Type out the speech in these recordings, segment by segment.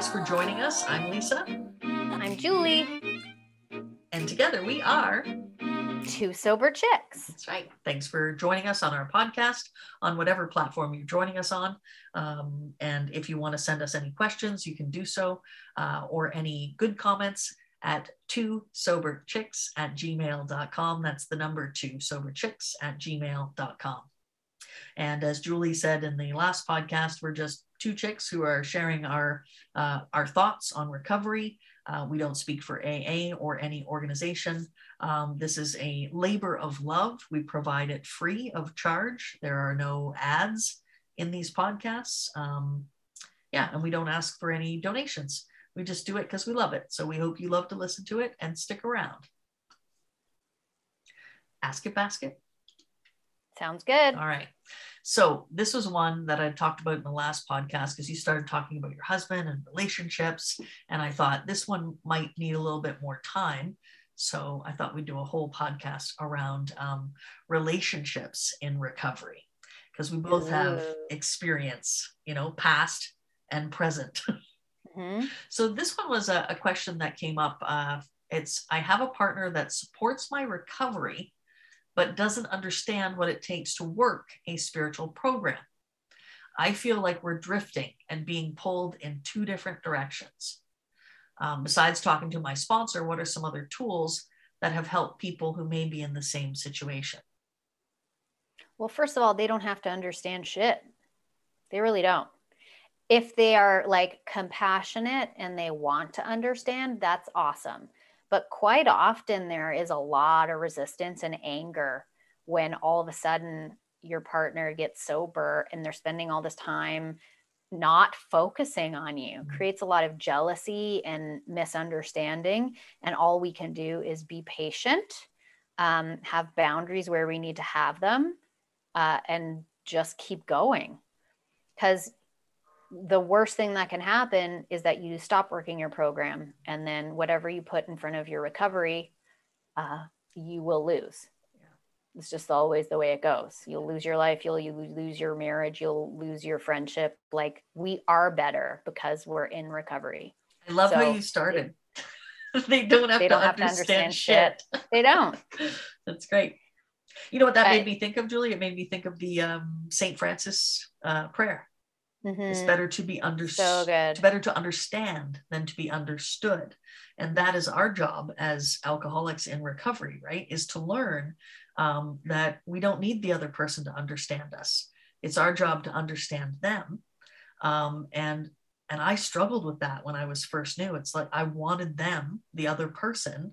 Thanks for joining us. I'm Lisa. I'm Julie. And together we are Two Sober Chicks. That's right. Thanks for joining us on our podcast on whatever platform you're joining us on. Um, and if you want to send us any questions, you can do so, uh, or any good comments at two sober chicks at gmail.com. That's the number two sober chicks at gmail.com. And as Julie said in the last podcast, we're just two chicks who are sharing our uh, our thoughts on recovery. Uh, we don't speak for AA or any organization. Um, this is a labor of love. We provide it free of charge. There are no ads in these podcasts. Um, yeah, and we don't ask for any donations. We just do it because we love it. So we hope you love to listen to it and stick around. Ask it basket. Sounds good. All right. So this was one that I talked about in the last podcast because you started talking about your husband and relationships. And I thought this one might need a little bit more time. So I thought we'd do a whole podcast around um, relationships in recovery because we both have experience, you know, past and present. Mm-hmm. So this one was a, a, question that came up. Uh, it's I have a partner that supports my recovery, but doesn't understand what it takes to work a spiritual program. I feel like we're drifting and being pulled in two different directions. Um, besides talking to my sponsor, what are some other tools that have helped people who may be in the same situation? Well, first of all, they don't have to understand shit. They really don't. If they are like compassionate and they want to understand, that's awesome. But quite often, there is a lot of resistance and anger when all of a sudden your partner gets sober and they're spending all this time not focusing on you mm-hmm. creates a lot of jealousy and misunderstanding and all we can do is be patient um, have boundaries where we need to have them uh, and just keep going because the worst thing that can happen is that you stop working your program and then whatever you put in front of your recovery uh, you will lose it's just always the way it goes. You'll lose your life, you'll you lose your marriage, you'll lose your friendship. Like we are better because we're in recovery. I love so how you started. They, don't have, they to, don't have understand to understand shit. shit. They don't. That's great. You know what that made me think of, Julie? It made me think of the um, Saint Francis uh, prayer. Mm-hmm. It's better to be understood. So good. Better to understand than to be understood, and that is our job as alcoholics in recovery. Right? Is to learn um, that we don't need the other person to understand us. It's our job to understand them. Um, and and I struggled with that when I was first new. It's like I wanted them, the other person,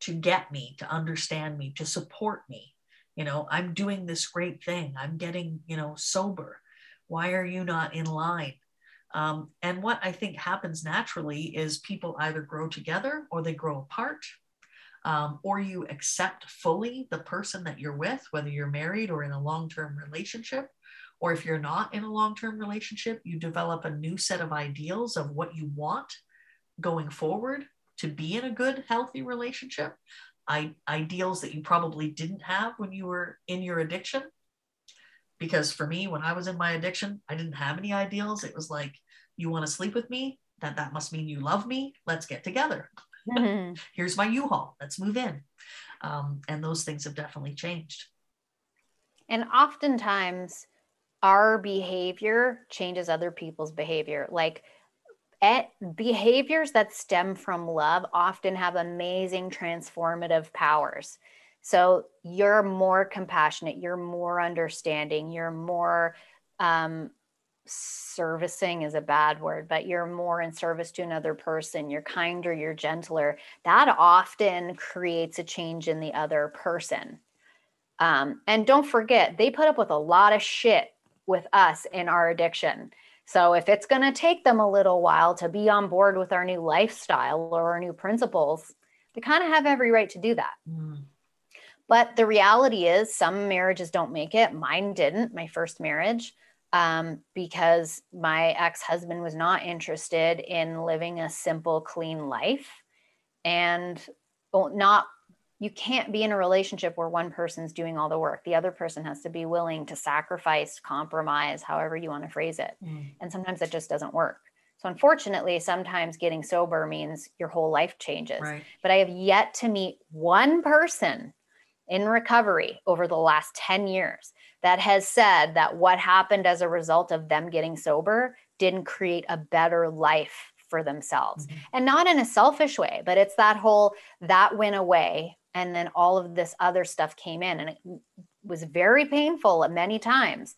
to get me, to understand me, to support me. You know, I'm doing this great thing. I'm getting, you know, sober. Why are you not in line? Um, and what I think happens naturally is people either grow together or they grow apart um, or you accept fully the person that you're with, whether you're married or in a long term relationship. Or if you're not in a long term relationship, you develop a new set of ideals of what you want going forward to be in a good, healthy relationship. I, ideals that you probably didn't have when you were in your addiction. Because for me, when I was in my addiction, I didn't have any ideals. It was like, you want to sleep with me? That that must mean you love me. Let's get together. Mm-hmm. Here's my U-Haul. Let's move in. Um, and those things have definitely changed. And oftentimes, our behavior changes other people's behavior. Like at behaviors that stem from love often have amazing transformative powers. So you're more compassionate, you're more understanding, you're more um, servicing is a bad word, but you're more in service to another person, you're kinder, you're gentler, that often creates a change in the other person. Um, and don't forget, they put up with a lot of shit with us in our addiction. So if it's going to take them a little while to be on board with our new lifestyle or our new principles, they kind of have every right to do that. Mm. But the reality is, some marriages don't make it. Mine didn't, my first marriage um, because my ex husband was not interested in living a simple, clean life. And not, you can't be in a relationship where one person's doing all the work. The other person has to be willing to sacrifice, compromise, however you want to phrase it. Mm. And sometimes it just doesn't work. So unfortunately, sometimes getting sober means your whole life changes. Right. But I have yet to meet one person in recovery over the last 10 years that has said that what happened as a result of them getting sober didn't create a better life for themselves. Mm-hmm. And not in a selfish way, but it's that whole that went away and then all of this other stuff came in and it was very painful many times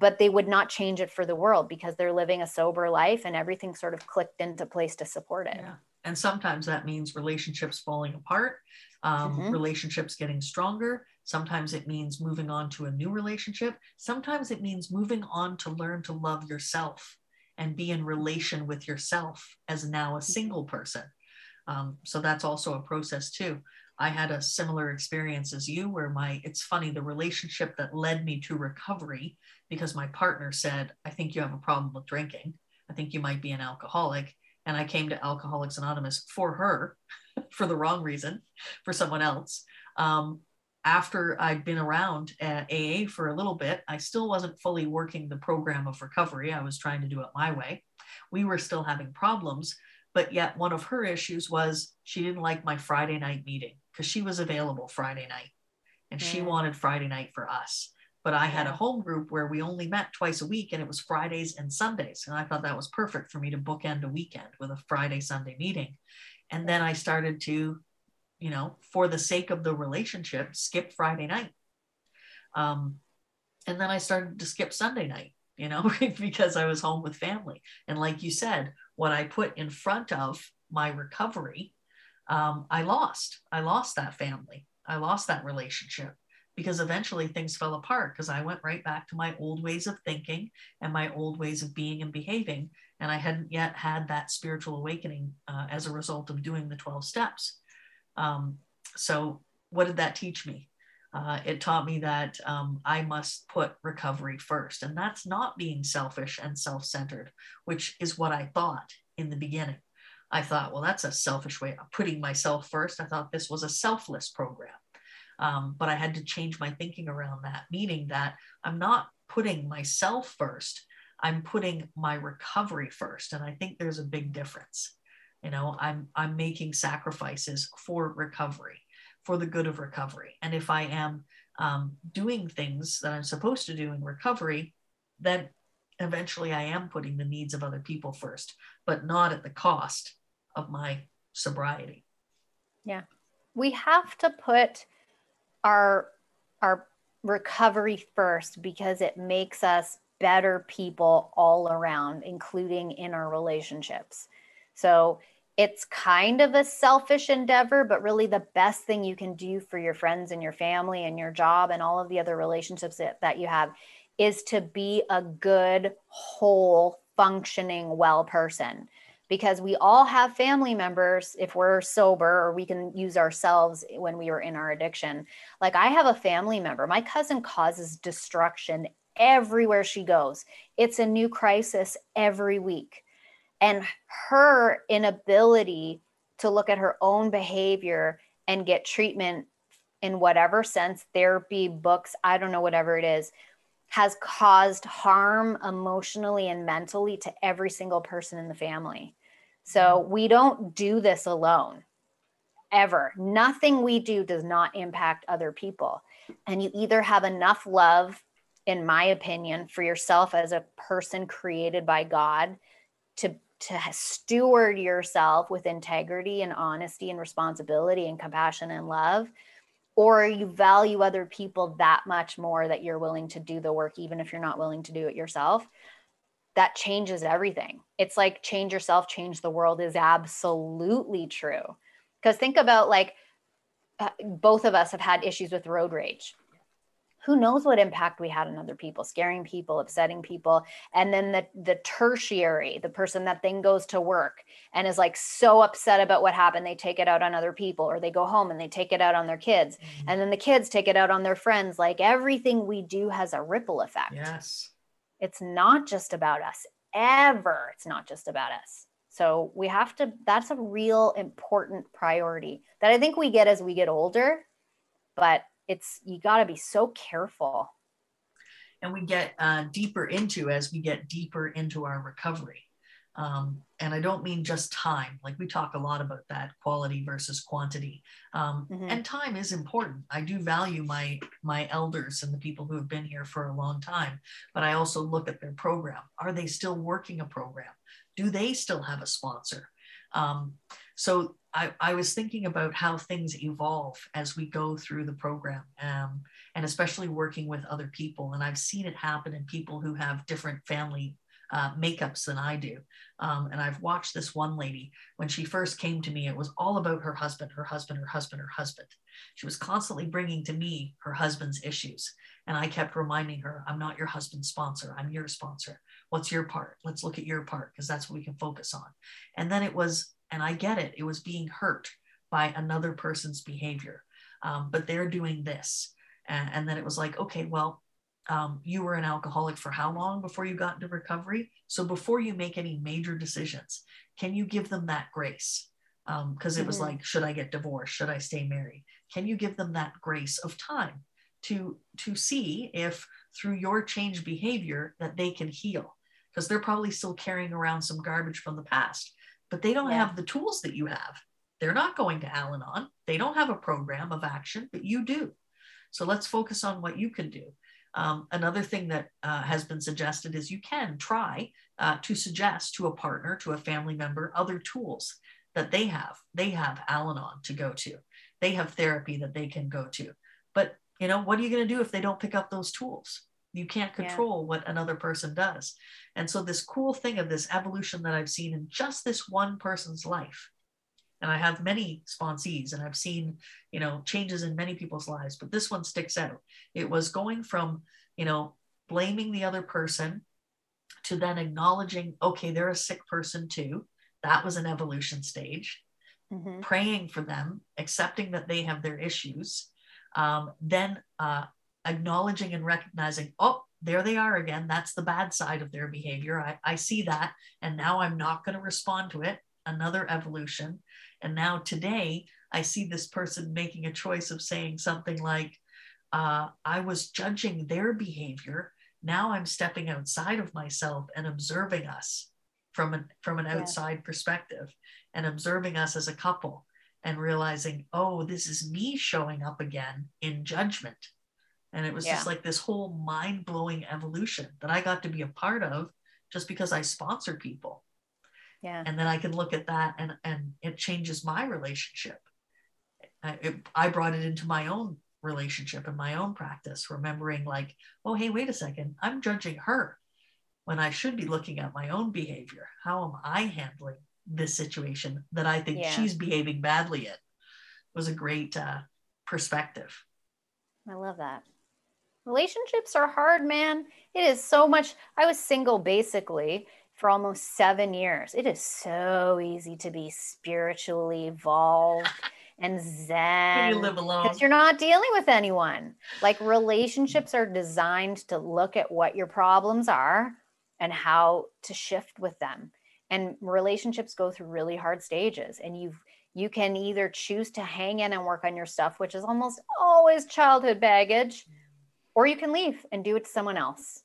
but they would not change it for the world because they're living a sober life and everything sort of clicked into place to support it. Yeah. And sometimes that means relationships falling apart, um, mm-hmm. relationships getting stronger. Sometimes it means moving on to a new relationship. Sometimes it means moving on to learn to love yourself and be in relation with yourself as now a single person. Um, so that's also a process too. I had a similar experience as you, where my, it's funny, the relationship that led me to recovery, because my partner said, I think you have a problem with drinking. I think you might be an alcoholic. And I came to Alcoholics Anonymous for her, for the wrong reason, for someone else. Um, after I'd been around at AA for a little bit, I still wasn't fully working the program of recovery. I was trying to do it my way. We were still having problems, but yet one of her issues was she didn't like my Friday night meeting because she was available Friday night and she wanted Friday night for us. But I had a home group where we only met twice a week and it was Fridays and Sundays. And I thought that was perfect for me to bookend a weekend with a Friday, Sunday meeting. And then I started to, you know, for the sake of the relationship, skip Friday night. Um, and then I started to skip Sunday night, you know, because I was home with family. And like you said, what I put in front of my recovery um, I lost. I lost that family. I lost that relationship because eventually things fell apart because I went right back to my old ways of thinking and my old ways of being and behaving. And I hadn't yet had that spiritual awakening uh, as a result of doing the 12 steps. Um, so, what did that teach me? Uh, it taught me that um, I must put recovery first. And that's not being selfish and self centered, which is what I thought in the beginning. I thought, well, that's a selfish way of putting myself first. I thought this was a selfless program. Um, but I had to change my thinking around that, meaning that I'm not putting myself first, I'm putting my recovery first. And I think there's a big difference. You know, I'm I'm making sacrifices for recovery, for the good of recovery. And if I am um, doing things that I'm supposed to do in recovery, then eventually I am putting the needs of other people first, but not at the cost of my sobriety. Yeah. We have to put our our recovery first because it makes us better people all around, including in our relationships. So it's kind of a selfish endeavor, but really the best thing you can do for your friends and your family and your job and all of the other relationships that, that you have is to be a good, whole, functioning, well person because we all have family members if we're sober or we can use ourselves when we were in our addiction. Like i have a family member my cousin causes destruction everywhere she goes. It's a new crisis every week. And her inability to look at her own behavior and get treatment in whatever sense therapy books i don't know whatever it is has caused harm emotionally and mentally to every single person in the family so we don't do this alone ever. Nothing we do does not impact other people. And you either have enough love, in my opinion, for yourself as a person created by God to to steward yourself with integrity and honesty and responsibility and compassion and love or you value other people that much more that you're willing to do the work even if you're not willing to do it yourself that changes everything. It's like change yourself, change the world is absolutely true. Because think about like uh, both of us have had issues with road rage. Who knows what impact we had on other people, scaring people, upsetting people. And then the, the tertiary, the person that then goes to work and is like so upset about what happened, they take it out on other people, or they go home and they take it out on their kids. Mm-hmm. And then the kids take it out on their friends. Like everything we do has a ripple effect. Yes it's not just about us, ever. It's not just about us. So we have to, that's a real important priority that I think we get as we get older, but it's, you got to be so careful. And we get uh, deeper into as we get deeper into our recovery. Um, and I don't mean just time. Like we talk a lot about that quality versus quantity. Um, mm-hmm. And time is important. I do value my my elders and the people who have been here for a long time. But I also look at their program. Are they still working a program? Do they still have a sponsor? Um, so I, I, was thinking about how things evolve as we go through the program, um, and especially working with other people. And I've seen it happen in people who have different family uh, makeups than I do. Um, and I've watched this one lady when she first came to me, it was all about her husband, her husband, her husband, her husband. She was constantly bringing to me her husband's issues. And I kept reminding her, I'm not your husband's sponsor, I'm your sponsor. What's your part? Let's look at your part because that's what we can focus on. And then it was, and I get it, it was being hurt by another person's behavior. Um, but they're doing this. And, and then it was like, okay, well, um, you were an alcoholic for how long before you got into recovery? So before you make any major decisions, can you give them that grace? Because um, it mm-hmm. was like, should I get divorced? Should I stay married? Can you give them that grace of time to to see if through your change behavior that they can heal? Because they're probably still carrying around some garbage from the past, but they don't yeah. have the tools that you have. They're not going to Al Anon. They don't have a program of action, but you do. So let's focus on what you can do. Um, another thing that uh, has been suggested is you can try uh, to suggest to a partner, to a family member, other tools that they have. They have Al Anon to go to, they have therapy that they can go to. But, you know, what are you going to do if they don't pick up those tools? You can't control yeah. what another person does. And so, this cool thing of this evolution that I've seen in just this one person's life and I have many sponsees and I've seen, you know, changes in many people's lives, but this one sticks out. It was going from, you know, blaming the other person to then acknowledging, okay, they're a sick person too. That was an evolution stage. Mm-hmm. Praying for them, accepting that they have their issues, um, then uh, acknowledging and recognizing, oh, there they are again. That's the bad side of their behavior. I, I see that. And now I'm not going to respond to it. Another evolution. And now today, I see this person making a choice of saying something like, uh, I was judging their behavior. Now I'm stepping outside of myself and observing us from an, from an outside yeah. perspective and observing us as a couple and realizing, oh, this is me showing up again in judgment. And it was yeah. just like this whole mind blowing evolution that I got to be a part of just because I sponsor people yeah. And then i can look at that and and it changes my relationship. I, it, I brought it into my own relationship and my own practice remembering like oh hey wait a second. I'm judging her when i should be looking at my own behavior. How am i handling this situation that i think yeah. she's behaving badly in? It was a great uh, perspective. I love that. Relationships are hard man. It is so much i was single basically for almost seven years. It is so easy to be spiritually evolved and zen. You live alone. Because you're not dealing with anyone. Like relationships are designed to look at what your problems are and how to shift with them. And relationships go through really hard stages. And you've you can either choose to hang in and work on your stuff, which is almost always childhood baggage, or you can leave and do it to someone else.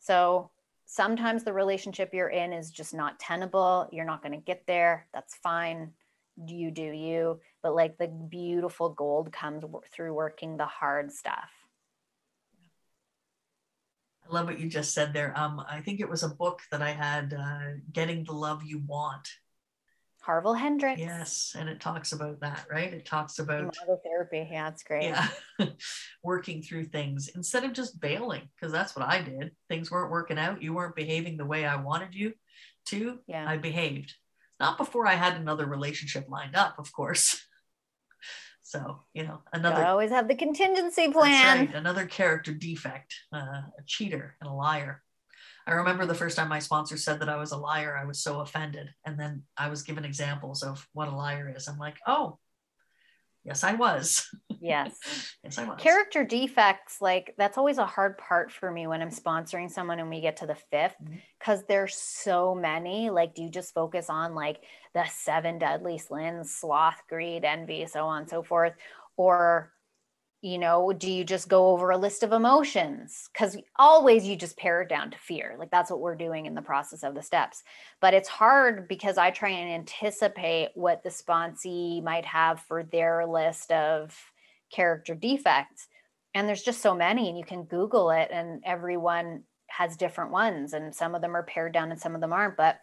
So sometimes the relationship you're in is just not tenable. You're not going to get there. That's fine. You do you. But like the beautiful gold comes through working the hard stuff. I love what you just said there. Um, I think it was a book that I had, uh, Getting the Love You Want. Harville Hendrix. Yes, and it talks about that, right? It talks about therapy. Yeah, it's great. Yeah, working through things instead of just bailing, because that's what I did. Things weren't working out. You weren't behaving the way I wanted you to. Yeah, I behaved. Not before I had another relationship lined up, of course. So you know, another. I always have the contingency plan. Right, another character defect, uh, a cheater and a liar. I remember the first time my sponsor said that I was a liar, I was so offended. And then I was given examples of what a liar is. I'm like, oh, yes, I was. Yes. yes, I was. Character defects, like that's always a hard part for me when I'm sponsoring someone and we get to the 5th because mm-hmm. there's so many. Like, do you just focus on like the seven deadly sins, sloth, greed, envy, so on and so forth? Or you know do you just go over a list of emotions? Because always you just pare it down to fear like that's what we're doing in the process of the steps. But it's hard because i try and anticipate what the sponsee might have for their list of character defects and there's just so many and you can google it and everyone has different ones and some of them are pared down and some of them aren't but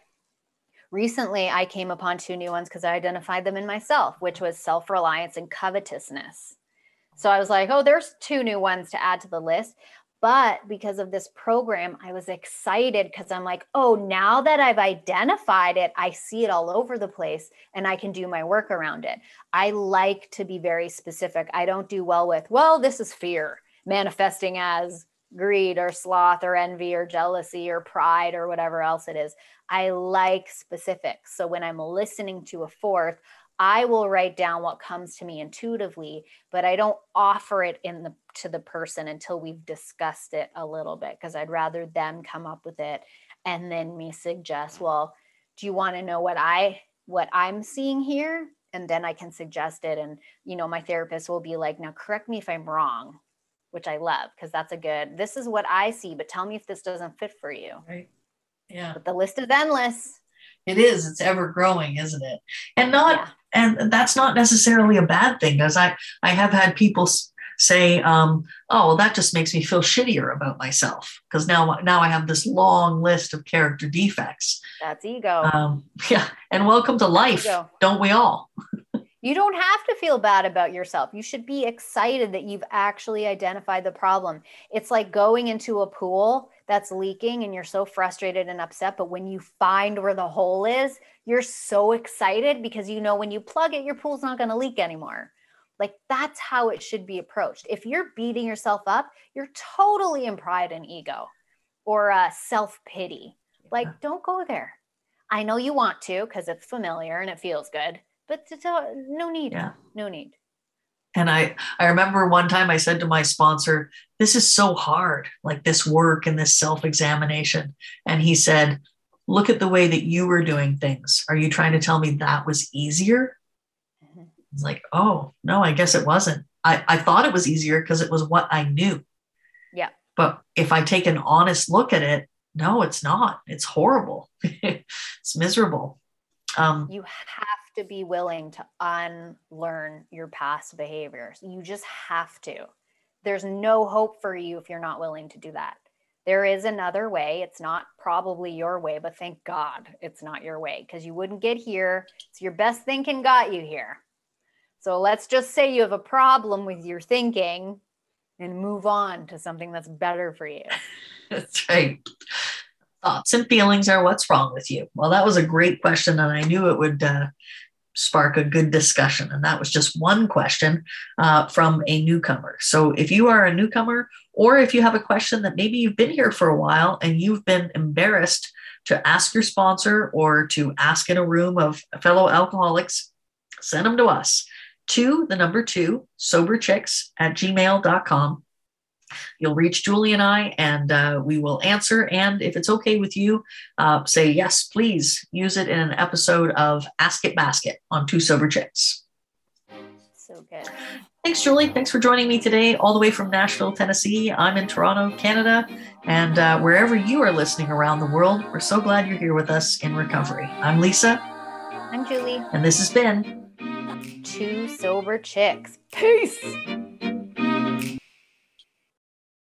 recently i came upon two new ones because i identified them in myself which was self-reliance and covetousness so I was like, oh, there's two new ones to add to the list. But because of this program, I was excited because I'm like, oh, now that I've identified it, I see it all over the place and I can do my work around it. I like to be very specific. I don't do well with, well, this is fear manifesting as greed or sloth or envy or jealousy or pride or whatever else it is. I like specifics. So when I'm listening to a fourth, I will write down what comes to me intuitively, but I don't offer it in the to the person until we've discussed it a little bit because I'd rather them come up with it and then me suggest, well, do you want to know what I what I'm seeing here? And then I can suggest it. And you know, my therapist will be like, now correct me if I'm wrong, which I love because that's a good, this is what I see, but tell me if this doesn't fit for you. Right. Yeah. But the list is endless. It is. It's ever growing, isn't it? And not yeah and that's not necessarily a bad thing because i i have had people say um, oh well that just makes me feel shittier about myself because now now i have this long list of character defects. That's ego. Um, yeah and welcome to life don't we all you don't have to feel bad about yourself you should be excited that you've actually identified the problem it's like going into a pool that's leaking and you're so frustrated and upset. But when you find where the hole is, you're so excited because you know when you plug it, your pool's not going to leak anymore. Like that's how it should be approached. If you're beating yourself up, you're totally in pride and ego or uh, self pity. Like, don't go there. I know you want to because it's familiar and it feels good, but it's to, no need. Yeah. No need. And I, I remember one time I said to my sponsor, This is so hard, like this work and this self examination. And he said, Look at the way that you were doing things. Are you trying to tell me that was easier? Mm-hmm. It's like, Oh, no, I guess it wasn't. I, I thought it was easier because it was what I knew. Yeah. But if I take an honest look at it, no, it's not. It's horrible. it's miserable. Um, you have to be willing to unlearn your past behaviors. You just have to. There's no hope for you if you're not willing to do that. There is another way. It's not probably your way, but thank God it's not your way because you wouldn't get here. It's your best thinking got you here. So let's just say you have a problem with your thinking and move on to something that's better for you. that's right thoughts and feelings are what's wrong with you? Well, that was a great question, and I knew it would uh, spark a good discussion. And that was just one question uh, from a newcomer. So if you are a newcomer, or if you have a question that maybe you've been here for a while and you've been embarrassed to ask your sponsor or to ask in a room of fellow alcoholics, send them to us to the number two, soberchicks at gmail.com. You'll reach Julie and I, and uh, we will answer. And if it's okay with you, uh, say yes, please use it in an episode of Ask It Basket on Two Sober Chicks. So good. Thanks, Julie. Thanks for joining me today, all the way from Nashville, Tennessee. I'm in Toronto, Canada, and uh, wherever you are listening around the world, we're so glad you're here with us in recovery. I'm Lisa. I'm Julie. And this has been Two Sober Chicks. Peace.